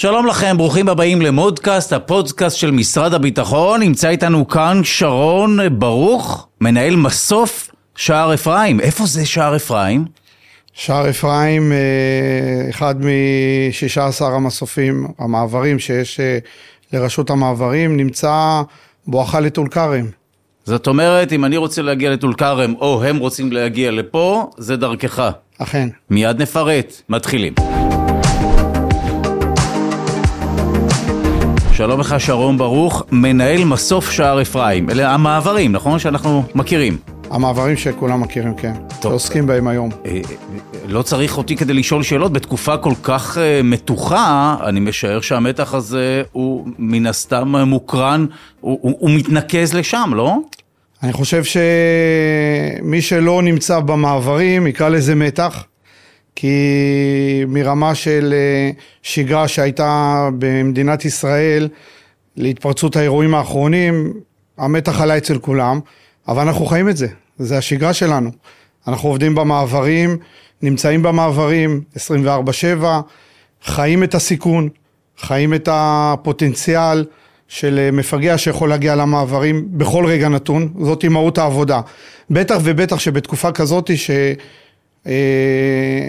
שלום לכם, ברוכים הבאים למודקאסט, הפודקאסט של משרד הביטחון. נמצא איתנו כאן שרון ברוך, מנהל מסוף שער אפרים. איפה זה שער אפרים? שער אפרים, אה, אחד מ-16 המסופים, המעברים שיש אה, לרשות המעברים, נמצא בואכה לטול כרם. זאת אומרת, אם אני רוצה להגיע לטול כרם, או הם רוצים להגיע לפה, זה דרכך. אכן. מיד נפרט. מתחילים. שלום לך שרון ברוך, מנהל מסוף שער אפרים. אלה המעברים, נכון? שאנחנו מכירים. המעברים שכולם מכירים, כן. טוב. שעוסקים בהם היום. אה, אה, לא צריך אותי כדי לשאול שאלות, בתקופה כל כך אה, מתוחה, אני משער שהמתח הזה הוא מן הסתם מוקרן, הוא, הוא, הוא מתנקז לשם, לא? אני חושב שמי שלא נמצא במעברים, יקרא לזה מתח, כי מרמה של אה, שגרה שהייתה במדינת ישראל להתפרצות האירועים האחרונים, המתח עלה אצל כולם, אבל אנחנו חיים את זה, זה השגרה שלנו. אנחנו עובדים במעברים, נמצאים במעברים 24/7, חיים את הסיכון, חיים את הפוטנציאל של אה, מפגע שיכול להגיע למעברים בכל רגע נתון, זאת מהות העבודה. בטח ובטח שבתקופה כזאת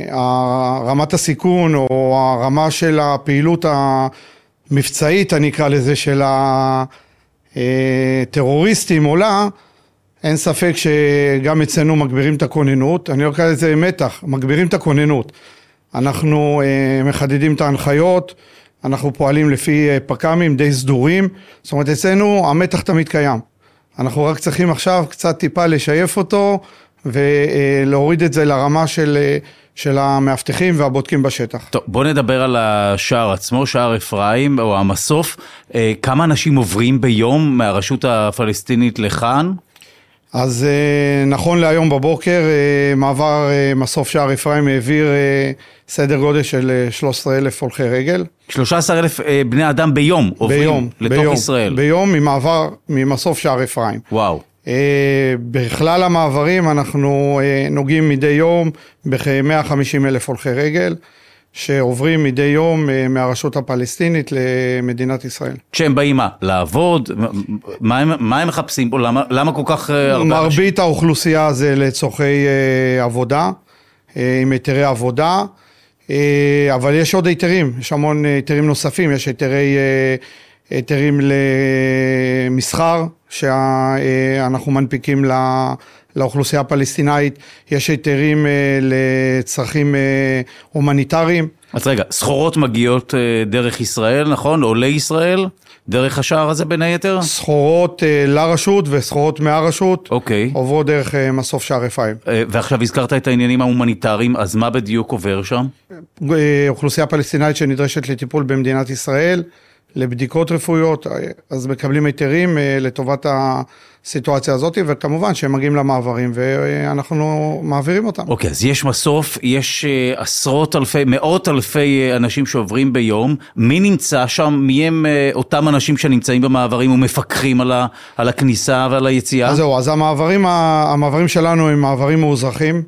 שרמת הסיכון או הרמה של הפעילות המבצעית, אני אקרא לזה, של הטרוריסטים עולה, אין ספק שגם אצלנו מגבירים את הכוננות, אני לא אקרא לזה מתח, מגבירים את הכוננות. אנחנו אה, מחדדים את ההנחיות, אנחנו פועלים לפי אה, פק"מים די סדורים, זאת אומרת אצלנו המתח תמיד קיים. אנחנו רק צריכים עכשיו קצת טיפה לשייף אותו ולהוריד את זה לרמה של, של המאבטחים והבודקים בשטח. טוב, בוא נדבר על השער עצמו, שער אפרים, או המסוף. אה, כמה אנשים עוברים ביום מהרשות הפלסטינית לכאן? אז אה, נכון להיום בבוקר, אה, מעבר מסוף שער אפרים העביר סדר גודל של 13 אלף הולכי רגל. 13 אלף בני אדם ביום עוברים ביום, לתוך ביום, ישראל. ביום ממעבר, ממסוף שער אפרים. וואו. בכלל המעברים אנחנו נוגעים מדי יום בכ-150 אלף הולכי רגל. שעוברים מדי יום אה, מהרשות הפלסטינית למדינת ישראל. כשהם באים מה? לעבוד? מה הם, מה הם מחפשים פה? למה, למה כל כך אה, הרבה אנשים? מרבית האוכלוסייה זה לצורכי עבודה, עם היתרי עבודה, אבל יש עוד היתרים, יש המון היתרים נוספים, יש היתרי, היתרים למסחר שאנחנו מנפיקים ל... לאוכלוסייה הפלסטינאית, יש היתרים אה, לצרכים אה, הומניטריים. אז רגע, סחורות מגיעות אה, דרך ישראל, נכון? או לישראל? דרך השער הזה בין היתר? סחורות אה, לרשות וסחורות מהרשות אוקיי. עוברות דרך אה, מסוף שער אפרים. אה, ועכשיו הזכרת את העניינים ההומניטריים, אז מה בדיוק עובר שם? אה, אוכלוסייה פלסטינאית שנדרשת לטיפול במדינת ישראל, לבדיקות רפואיות, אז מקבלים היתרים אה, לטובת הסיטואציה הזאת, וכמובן שהם מגיעים למעברים ואנחנו מעבירים אותם. אוקיי, אז יש מסוף, יש אה, עשרות אלפי, מאות אלפי אה, אנשים שעוברים ביום, מי נמצא שם? מי הם אותם אנשים שנמצאים במעברים ומפקחים על, ה, על הכניסה ועל היציאה? אז זהו, אז המעברים, המעברים שלנו הם מעברים מאוזרחים.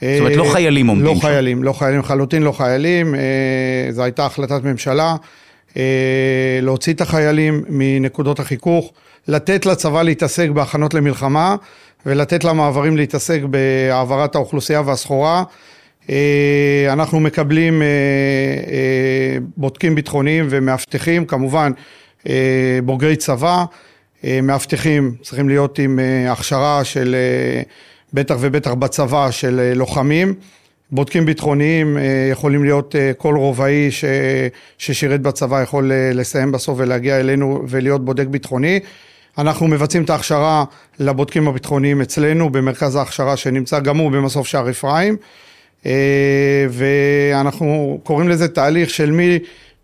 זאת אומרת, לא חיילים עומדים לא שם. חיילים, לא חיילים, לחלוטין לא חיילים. זו הייתה החלטת ממשלה להוציא את החיילים מנקודות החיכוך, לתת לצבא להתעסק בהכנות למלחמה ולתת למעברים להתעסק בהעברת האוכלוסייה והסחורה. אה, אנחנו מקבלים אה, אה, בודקים ביטחוניים ומאבטחים, כמובן אה, בוגרי צבא, אה, מאבטחים צריכים להיות עם אה, הכשרה של אה, בטח ובטח בצבא של אה, לוחמים. בודקים ביטחוניים אה, יכולים להיות אה, כל רובאי ש- ששירת בצבא יכול אה, לסיים בסוף ולהגיע אלינו ולהיות בודק ביטחוני. אנחנו מבצעים את ההכשרה לבודקים הביטחוניים אצלנו במרכז ההכשרה שנמצא גם הוא במסוף שער אפרים ואנחנו קוראים לזה תהליך של מי,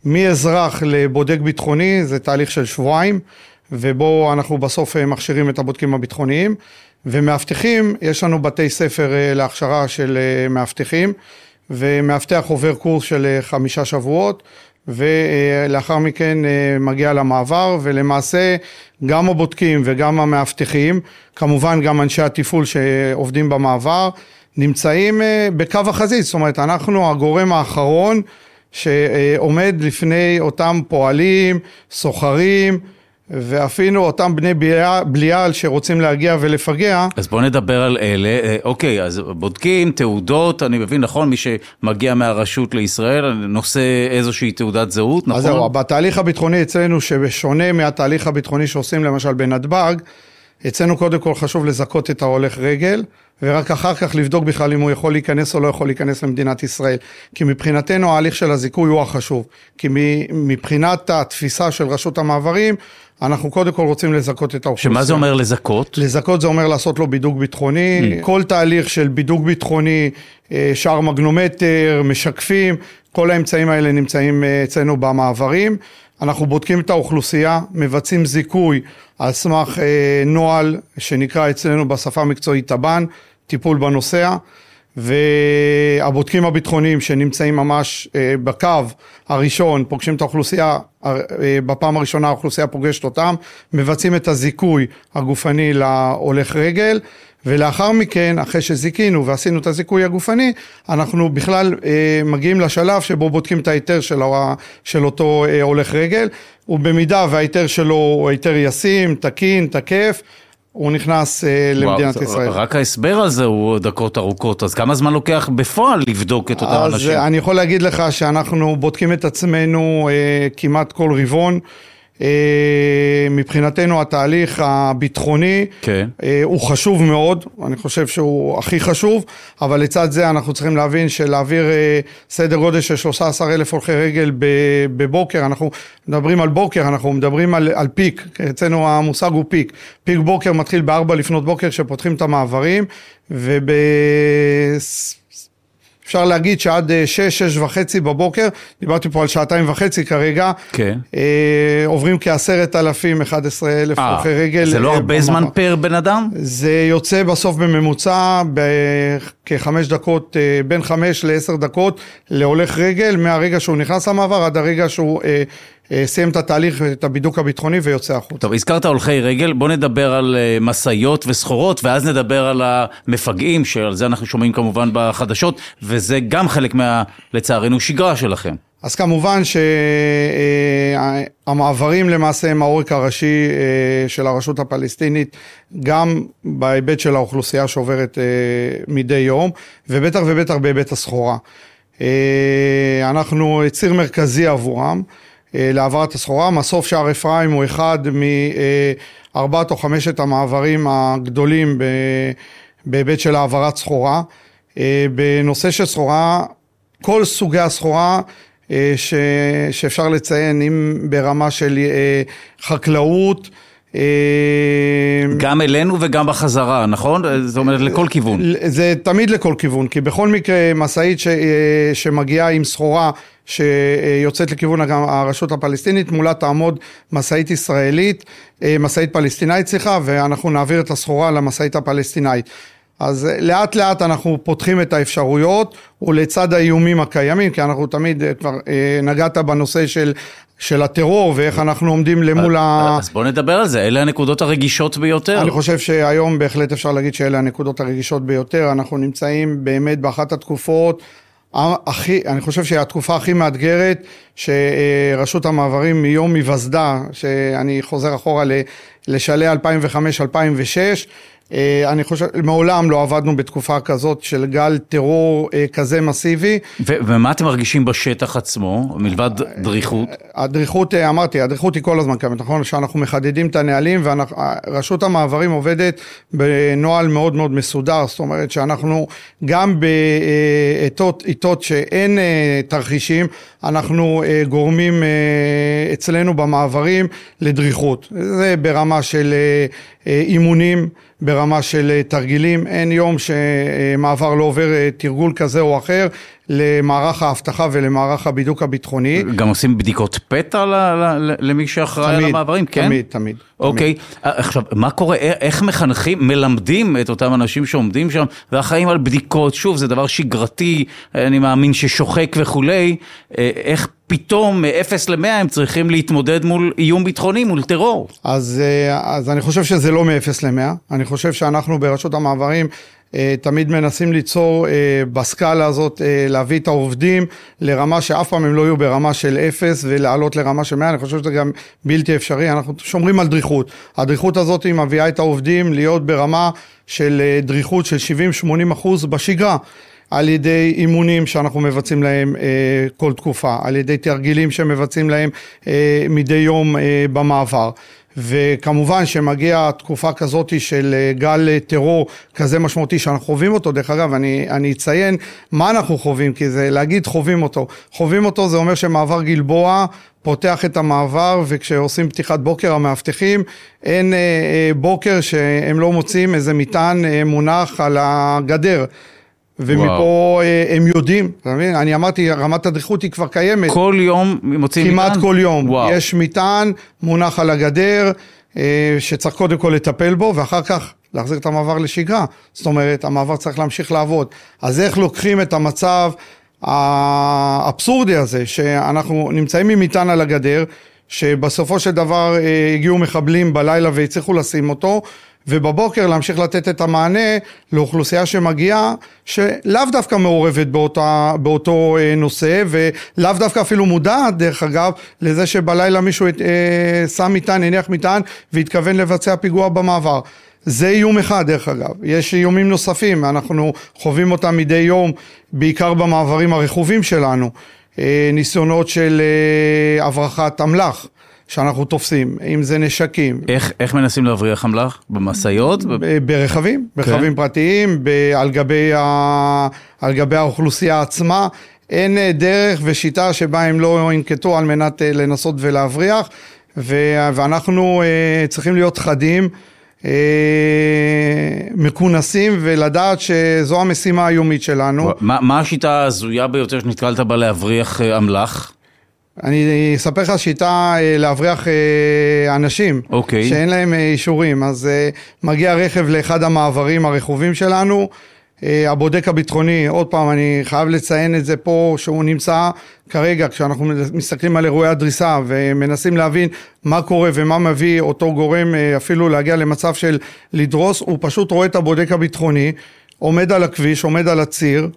מאזרח לבודק ביטחוני, זה תהליך של שבועיים ובו אנחנו בסוף מכשירים את הבודקים הביטחוניים ומאבטחים, יש לנו בתי ספר אה, להכשרה של אה, מאבטחים ומאבטח עובר קורס של אה, חמישה שבועות ולאחר מכן מגיע למעבר ולמעשה גם הבודקים וגם המאבטחים, כמובן גם אנשי התפעול שעובדים במעבר, נמצאים בקו החזית, זאת אומרת אנחנו הגורם האחרון שעומד לפני אותם פועלים, סוחרים, ואפילו אותם בני בליעל שרוצים להגיע ולפגע. אז בוא נדבר על אלה, אה, אוקיי, אז בודקים תעודות, אני מבין, נכון, מי שמגיע מהרשות לישראל, נושא איזושהי תעודת זהות, נכון? אז זהו, בתהליך הביטחוני אצלנו, שבשונה מהתהליך הביטחוני שעושים למשל בנתב"ג, אצלנו קודם כל חשוב לזכות את ההולך רגל, ורק אחר כך לבדוק בכלל אם הוא יכול להיכנס או לא יכול להיכנס למדינת ישראל. כי מבחינתנו ההליך של הזיכוי הוא החשוב. כי מבחינת התפיסה של רשות המעברים, אנחנו קודם כל רוצים לזכות את האוכלוסייה. שמה זה אומר לזכות? לזכות זה אומר לעשות לו בידוק ביטחוני. Mm. כל תהליך של בידוק ביטחוני, אה, שער מגנומטר, משקפים, כל האמצעים האלה נמצאים אה, אצלנו במעברים. אנחנו בודקים את האוכלוסייה, מבצעים זיכוי על סמך אה, נוהל שנקרא אצלנו בשפה המקצועית טב"ן, טיפול בנוסע, והבודקים הביטחוניים שנמצאים ממש אה, בקו הראשון, פוגשים את האוכלוסייה, אה, בפעם הראשונה האוכלוסייה פוגשת אותם, מבצעים את הזיכוי הגופני להולך רגל, ולאחר מכן, אחרי שזיכינו ועשינו את הזיכוי הגופני, אנחנו בכלל אה, מגיעים לשלב שבו בודקים את ההיתר של, של אותו אה, הולך רגל, ובמידה וההיתר שלו הוא היתר ישים, תקין, תקף, הוא נכנס אה, למדינת וואו, ישראל. רק ההסבר הזה הוא דקות ארוכות, אז כמה זמן לוקח בפועל לבדוק את אותם אנשים? אז אני יכול להגיד לך שאנחנו בודקים את עצמנו אה, כמעט כל רבעון. אה, מבחינתנו התהליך הביטחוני כן. אה, הוא חשוב מאוד, אני חושב שהוא הכי חשוב, אבל לצד זה אנחנו צריכים להבין שלהעביר אה, סדר גודל של 13 אלף הולכי רגל בבוקר, אנחנו מדברים על בוקר, אנחנו מדברים על, על פיק, אצלנו המושג הוא פיק. פיק בוקר מתחיל בארבע לפנות בוקר כשפותחים את המעברים, וב... אפשר להגיד שעד אה, שש, שש וחצי בבוקר, דיברתי פה על שעתיים וחצי כרגע, כן. אה, עוברים כעשרת אלפים, אחד עשרה אלף אה, הולכי רגל. זה לא אה, הרבה זמן פר בן אדם? זה יוצא בסוף בממוצע בכחמש דקות, אה, בין חמש לעשר דקות להולך רגל, מהרגע שהוא נכנס למעבר עד הרגע שהוא... אה, אה, סיים את התהליך, את הבידוק הביטחוני ויוצא החוצה. טוב, הזכרת הולכי רגל, בוא נדבר על אה, משאיות וסחורות, ואז נדבר על המפגעים, שעל זה אנחנו שומעים כמובן בחדשות, וזה גם חלק מה, לצערנו, שגרה שלכם. אז כמובן שהמעברים למעשה הם העורק הראשי אה, של הרשות הפלסטינית, גם בהיבט של האוכלוסייה שעוברת מדי יום, ובטח ובטח בהיבט הסחורה. אנחנו ציר מרכזי עבורם. אה, להעברת הסחורה. מסוף שער אפרים הוא אחד מארבעת או חמשת המעברים הגדולים בהיבט של העברת סחורה. אה, בנושא של סחורה, כל סוגי הסחורה אה, ש, שאפשר לציין, אם ברמה של חקלאות, גם אלינו וגם בחזרה, נכון? זאת אומרת, לכל כיוון. זה תמיד לכל כיוון, כי בכל מקרה משאית ש... שמגיעה עם סחורה שיוצאת לכיוון הרשות הפלסטינית, מולה תעמוד משאית ישראלית, אה, משאית פלסטינאית, סליחה, ואנחנו נעביר את הסחורה למשאית הפלסטינאית. אז אה, לאט לאט אנחנו פותחים את האפשרויות ולצד האיומים הקיימים, כי אנחנו תמיד אה, כבר נגעת בנושא של, של הטרור ואיך אנחנו עומדים למול ה... אז בוא נדבר על זה, אלה הנקודות הרגישות ביותר. אני חושב שהיום בהחלט אפשר להגיד שאלה הנקודות הרגישות ביותר, אנחנו נמצאים באמת באחת התקופות הכי, אני חושב שהתקופה הכי מאתגרת שרשות המעברים מיום היווסדה, שאני חוזר אחורה לשלהי 2005-2006, אה, אני חושב, מעולם לא עבדנו בתקופה כזאת של גל טרור אה, כזה מסיבי. ו- ומה אתם מרגישים בשטח עצמו, מלבד דריכות? הדריכות, אה, אמרתי, הדריכות היא כל הזמן קיימת, נכון? שאנחנו מחדדים את הנהלים, ורשות המעברים עובדת בנוהל מאוד מאוד מסודר, זאת אומרת שאנחנו גם בעיתות שאין תרחישים, אנחנו גורמים אצלנו במעברים לדריכות. זה ברמה של אימונים. ברמה של אה, תרגילים, אין יום שמעבר לא עובר אה, תרגול כזה או אחר למערך האבטחה ולמערך הבידוק הביטחוני. גם עושים בדיקות פתע למי שאחראי על המעברים, כן? תמיד, תמיד. אוקיי, אה, עכשיו, מה קורה, איך מחנכים, מלמדים את אותם אנשים שעומדים שם ואחראים על בדיקות, שוב, זה דבר שגרתי, אני מאמין ששוחק וכולי, איך פתאום מ-0 ל-100 הם צריכים להתמודד מול איום ביטחוני, מול טרור. אז, אז אני חושב שזה לא מ-0 ל-100, אני חושב שאנחנו ברשות המעברים אה, תמיד מנסים ליצור אה, בסקאלה הזאת, אה, להביא את העובדים לרמה שאף פעם הם לא יהיו ברמה של אפס ולעלות לרמה של 100, אני חושב שזה גם בלתי אפשרי, אנחנו שומרים על דריכות. הדריכות הזאת מביאה את העובדים להיות ברמה של דריכות של 70-80 אחוז בשגרה. על ידי אימונים שאנחנו מבצעים להם אה, כל תקופה, על ידי תרגילים שמבצעים להם אה, מדי יום אה, במעבר. וכמובן שמגיעה תקופה כזאת של אה, גל טרור כזה משמעותי שאנחנו חווים אותו, דרך אגב אני, אני אציין מה אנחנו חווים, כי זה להגיד חווים אותו, חווים אותו זה אומר שמעבר גלבוע פותח את המעבר וכשעושים פתיחת בוקר המאבטחים אין אה, אה, בוקר שהם לא מוצאים איזה מטען אה, מונח על הגדר ומפה אה, הם יודעים, אתה מבין? אני אמרתי, רמת הדריכות היא כבר קיימת. כל יום מוצאים מטען? כמעט כל יום. וואו. יש מטען מונח על הגדר, אה, שצריך קודם כל לטפל בו, ואחר כך להחזיר את המעבר לשגרה. זאת אומרת, המעבר צריך להמשיך לעבוד. אז איך לוקחים את המצב האבסורדי הזה, שאנחנו נמצאים עם מטען על הגדר, שבסופו של דבר אה, הגיעו מחבלים בלילה והצליחו לשים אותו, ובבוקר להמשיך לתת את המענה לאוכלוסייה שמגיעה, שלאו דווקא מעורבת באותה, באותו אה, נושא, ולאו דווקא אפילו מודעת, דרך אגב, לזה שבלילה מישהו אה, שם מטען, הניח מטען, והתכוון לבצע פיגוע במעבר. זה איום אחד דרך אגב, יש איומים נוספים, אנחנו חווים אותם מדי יום, בעיקר במעברים הרכובים שלנו, אה, ניסיונות של הברחת אמל"ח. שאנחנו תופסים, אם זה נשקים. איך, איך מנסים להבריח אמל"ח? במשאיות? ברכבים, ברכבים כן. פרטיים, ב, על, גבי ה, על גבי האוכלוסייה עצמה. אין אה, דרך ושיטה שבה הם לא ינקטו על מנת אה, לנסות ולהבריח, ו, ואנחנו uh, צריכים להיות חדים. uh, מכונסים ולדעת שזו המשימה היומית שלנו. מה, מה השיטה ההזויה ביותר שנתקלת בה להבריח אמל"ח? אני אספר לך שיטה אה, להבריח אה, אנשים okay. אוקיי. שאין להם אה, אישורים, אז מגיע רכב לאחד המעברים הרכובים שלנו, הבודק הביטחוני, עוד פעם אני חייב לציין את זה פה שהוא נמצא כרגע כשאנחנו מסתכלים על אירועי הדריסה ומנסים להבין מה קורה ומה מביא אותו גורם אפילו להגיע למצב של לדרוס, הוא פשוט רואה את הבודק הביטחוני עומד על הכביש, עומד על הציר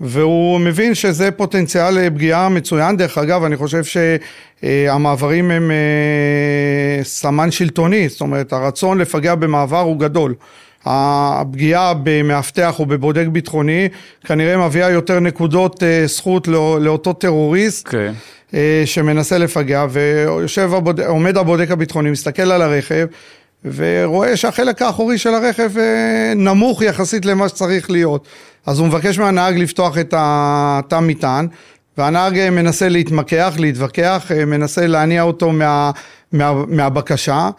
והוא מבין שזה פוטנציאל פגיעה מצוין. דרך אגב, אני חושב שהמעברים הם אה, סמן שלטוני, זאת אומרת, הרצון לפגע במעבר הוא גדול. הפגיעה במאבטח או בבודק ביטחוני כנראה מביאה יותר נקודות אה, זכות לא, לאותו טרוריסט. Okay. אה, שמנסה לפגע, ויושב, הבודק, עומד הבודק הביטחוני, מסתכל על הרכב, ורואה שהחלק האחורי של הרכב נמוך יחסית למה שצריך להיות. אז הוא מבקש מהנהג לפתוח את התא מטען, והנהג אה, מנסה להתמקח, להתווכח, אה, מנסה להניע אותו מה, מה, מהבקשה,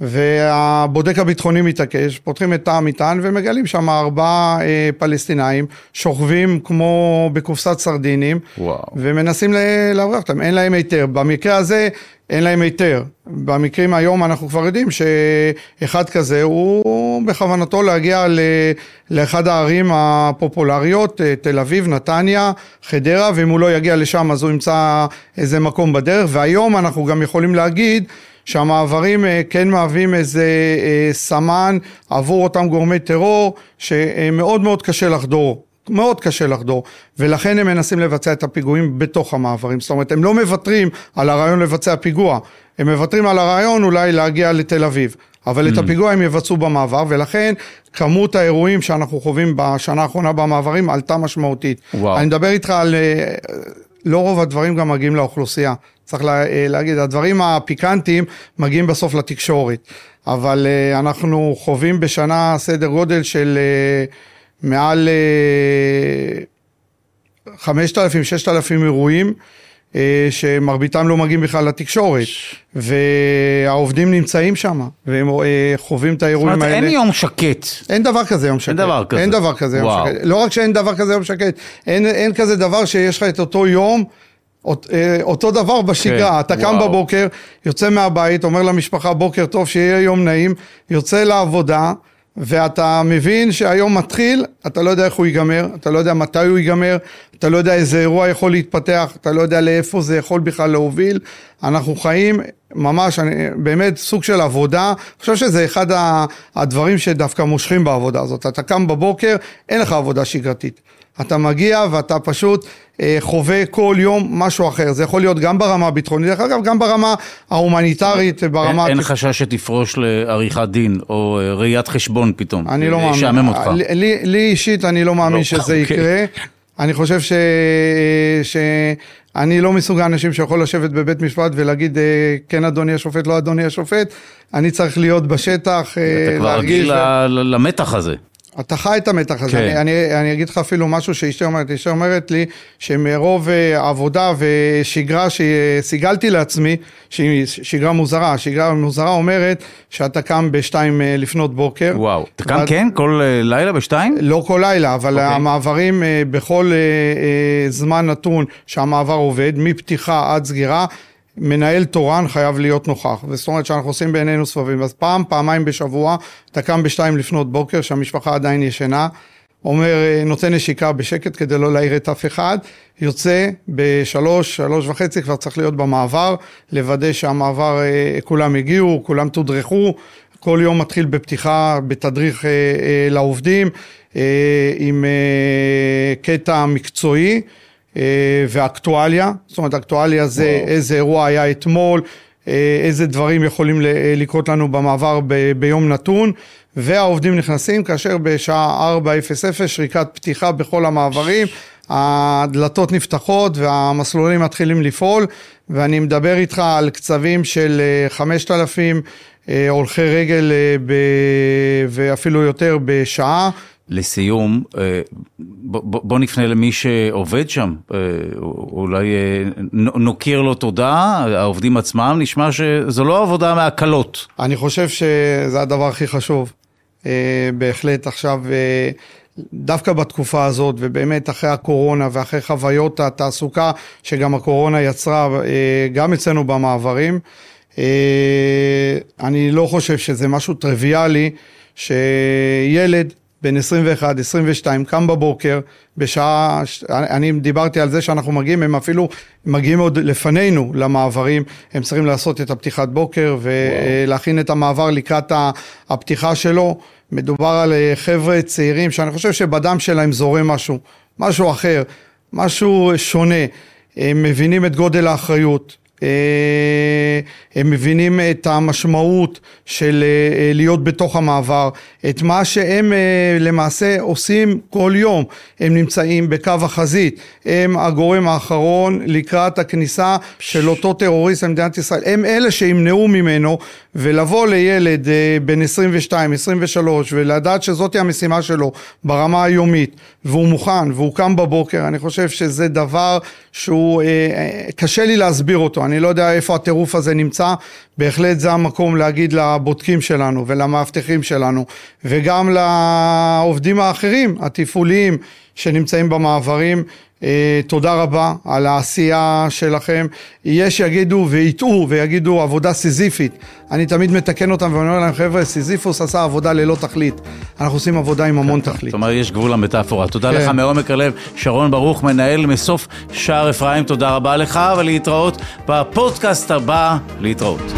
והבודק הביטחוני מתעקש, פותחים את תא המטען ומגלים שם ארבעה אה, פלסטינאים שוכבים כמו בקופסת סרדינים, וואו. ומנסים להבריח אותם, אין להם היתר. במקרה הזה אין להם היתר. במקרים היום אנחנו כבר יודעים שאחד כזה הוא בכוונתו להגיע לאחד הערים הפופולריות, אה, תל אביב, נתניה, חדרה, ואם הוא לא יגיע לשם אז הוא ימצא איזה מקום בדרך, והיום אנחנו גם יכולים להגיד שהמעברים אה, כן מהווים איזה אה, סמן עבור אותם גורמי טרור שמאוד מאוד קשה לחדור. מאוד קשה לחדור, ולכן הם מנסים לבצע את הפיגועים בתוך המעברים. זאת אומרת, הם לא מוותרים על הרעיון לבצע פיגוע, הם מוותרים על הרעיון אולי להגיע לתל אביב. אבל mm. את הפיגוע הם יבצעו במעבר, ולכן כמות האירועים שאנחנו חווים בשנה האחרונה במעברים עלתה משמעותית. וואו. אני מדבר איתך על... אה, לא רוב הדברים גם מגיעים לאוכלוסייה. צריך לה, אה, להגיד, הדברים הפיקנטיים מגיעים בסוף לתקשורת. אבל אה, אנחנו חווים בשנה סדר גודל של... מעל 5,000-6,000 אירועים. אה, שמרביתם לא מגיעים בכלל לתקשורת, והעובדים נמצאים שם, והם אה, חווים את האירועים האלה. זאת אומרת, אין יום שקט. אין דבר כזה יום שקט. אין דבר כזה. אין דבר כזה יום שקט. לא רק שאין דבר כזה יום שקט, אין, אין כזה דבר שיש לך את אותו יום. אה, אותו דבר בשגרה, כן, אתה קם וואו. בבוקר, יוצא מהבית, אומר למשפחה בוקר טוב, שיהיה יום נעים, יוצא לעבודה, ואתה מבין שהיום מתחיל, אתה לא יודע איך הוא ייגמר, אתה לא יודע מתי הוא ייגמר, אתה לא יודע איזה אירוע יכול להתפתח, אתה לא יודע לאיפה זה יכול בכלל להוביל. אנחנו חיים ממש, אני, באמת סוג של עבודה, אני חושב שזה אחד הדברים שדווקא מושכים בעבודה הזאת. אתה קם בבוקר, אין לך עבודה שגרתית. אתה מגיע ואתה פשוט אה, חווה כל יום משהו אחר. זה יכול להיות גם ברמה הביטחונית, דרך אגב, גם ברמה ההומניטרית, ברמה... אין, אין חשש שתפרוש לעריכת דין או אה, ראיית חשבון פתאום. אני לא מאמין. ישעמם אותך. לי, לי אישית אני לא מאמין לא, שזה אוקיי. יקרה. אני חושב ש... שאני לא מסוג האנשים שיכול לשבת בבית משפט ולהגיד אה, כן אדוני השופט, לא אדוני השופט, אני צריך להיות בשטח, אתה כבר רגיל למתח הזה. אתה חי את המתח הזה, כן. אני, אני, אני אגיד לך אפילו משהו שאשתי אומרת, אשתי אומרת לי שמרוב uh, עבודה ושגרה שסיגלתי לעצמי, שהיא שגרה מוזרה, שגרה מוזרה אומרת שאתה קם בשתיים uh, לפנות בוקר. וואו, אתה קם כן? כל uh, לילה בשתיים? לא כל לילה, אבל. אוקיי. המעברים בכל זמן נתון שהמעבר עובד, מפתיחה עד סגירה, מנהל תורן חייב להיות נוכח, זאת אומרת שאנחנו עושים בעינינו סבבים, אז פעם, פעמיים בשבוע, אתה קם בשתיים לפנות בוקר, שהמשפחה עדיין ישנה, אומר, נותן נשיקה בשקט כדי לא להעיר את אף אחד, יוצא בשלוש, שלוש וחצי, כבר צריך להיות במעבר, לוודא שהמעבר, אה, כולם הגיעו, כולם תודרכו, כל יום מתחיל בפתיחה, בתדריך אה, אה, לעובדים, עם קטע מקצועי. אה, ואקטואליה, זאת אומרת אקטואליה זה וואו. איזה אירוע היה אתמול, אה, איזה דברים יכולים אה, לקרות לנו במעבר ב, ביום נתון, והעובדים נכנסים כאשר בשעה 4:00 שריקת פתיחה בכל המעברים, הדלתות נפתחות והמסלולים מתחילים לפעול, ואני מדבר איתך על קצבים של 5,000 הולכי רגל ב... ואפילו יותר בשעה. לסיום, אה, בוא נפנה למי שעובד שם, אה, אולי אה, נוקיר לו תודה, העובדים עצמם, נשמע שזו לא עבודה מהקלות. אני חושב שזה הדבר הכי חשוב. בהחלט עכשיו, דווקא בתקופה הזאת, ובאמת אחרי הקורונה ואחרי חוויות התעסוקה שגם הקורונה יצרה, גם אצלנו במעברים, אני לא חושב שזה משהו טריוויאלי שילד בן 21, 22, קם בבוקר, בשעה, אני דיברתי על זה שאנחנו מגיעים, הם אפילו מגיעים עוד לפנינו למעברים, הם צריכים לעשות את הפתיחת בוקר ולהכין את המעבר לקראת הפתיחה שלו. מדובר על אה, חבר'ה צעירים שאני חושב שבדם שלהם זורם משהו, משהו אחר, משהו שונה. הם מבינים את גודל האחריות, הם מבינים את המשמעות של אה, אה, להיות בתוך המעבר, את מה שהם למעשה עושים כל יום, הם נמצאים בקו החזית, הם הגורם האחרון לקראת הכניסה של אותו טרוריסט למדינת ישראל, הם אלה שימנעו ממנו ולבוא לילד בן 22, 23 ולדעת שזאת המשימה שלו ברמה היומית והוא מוכן והוא קם בבוקר, אני חושב שזה דבר שהוא קשה לי להסביר אותו, אני לא יודע איפה הטירוף הזה נמצא, בהחלט זה המקום להגיד לבודקים שלנו ולמאבטחים שלנו וגם לעובדים האחרים, התפעוליים שנמצאים במעברים, אה, תודה רבה על העשייה שלכם. יש שיגידו ויטעו ויגידו עבודה סיזיפית. אני תמיד מתקן אותם ואומר להם, חבר'ה, סיזיפוס עשה עבודה ללא תכלית. אנחנו עושים עבודה עם המון תכלית. זאת אומרת, יש גבול למטאפורה. תודה כן. לך מעומק הלב, שרון ברוך, מנהל מסוף שער אפרים, תודה רבה לך, ולהתראות בפודקאסט הבא, להתראות.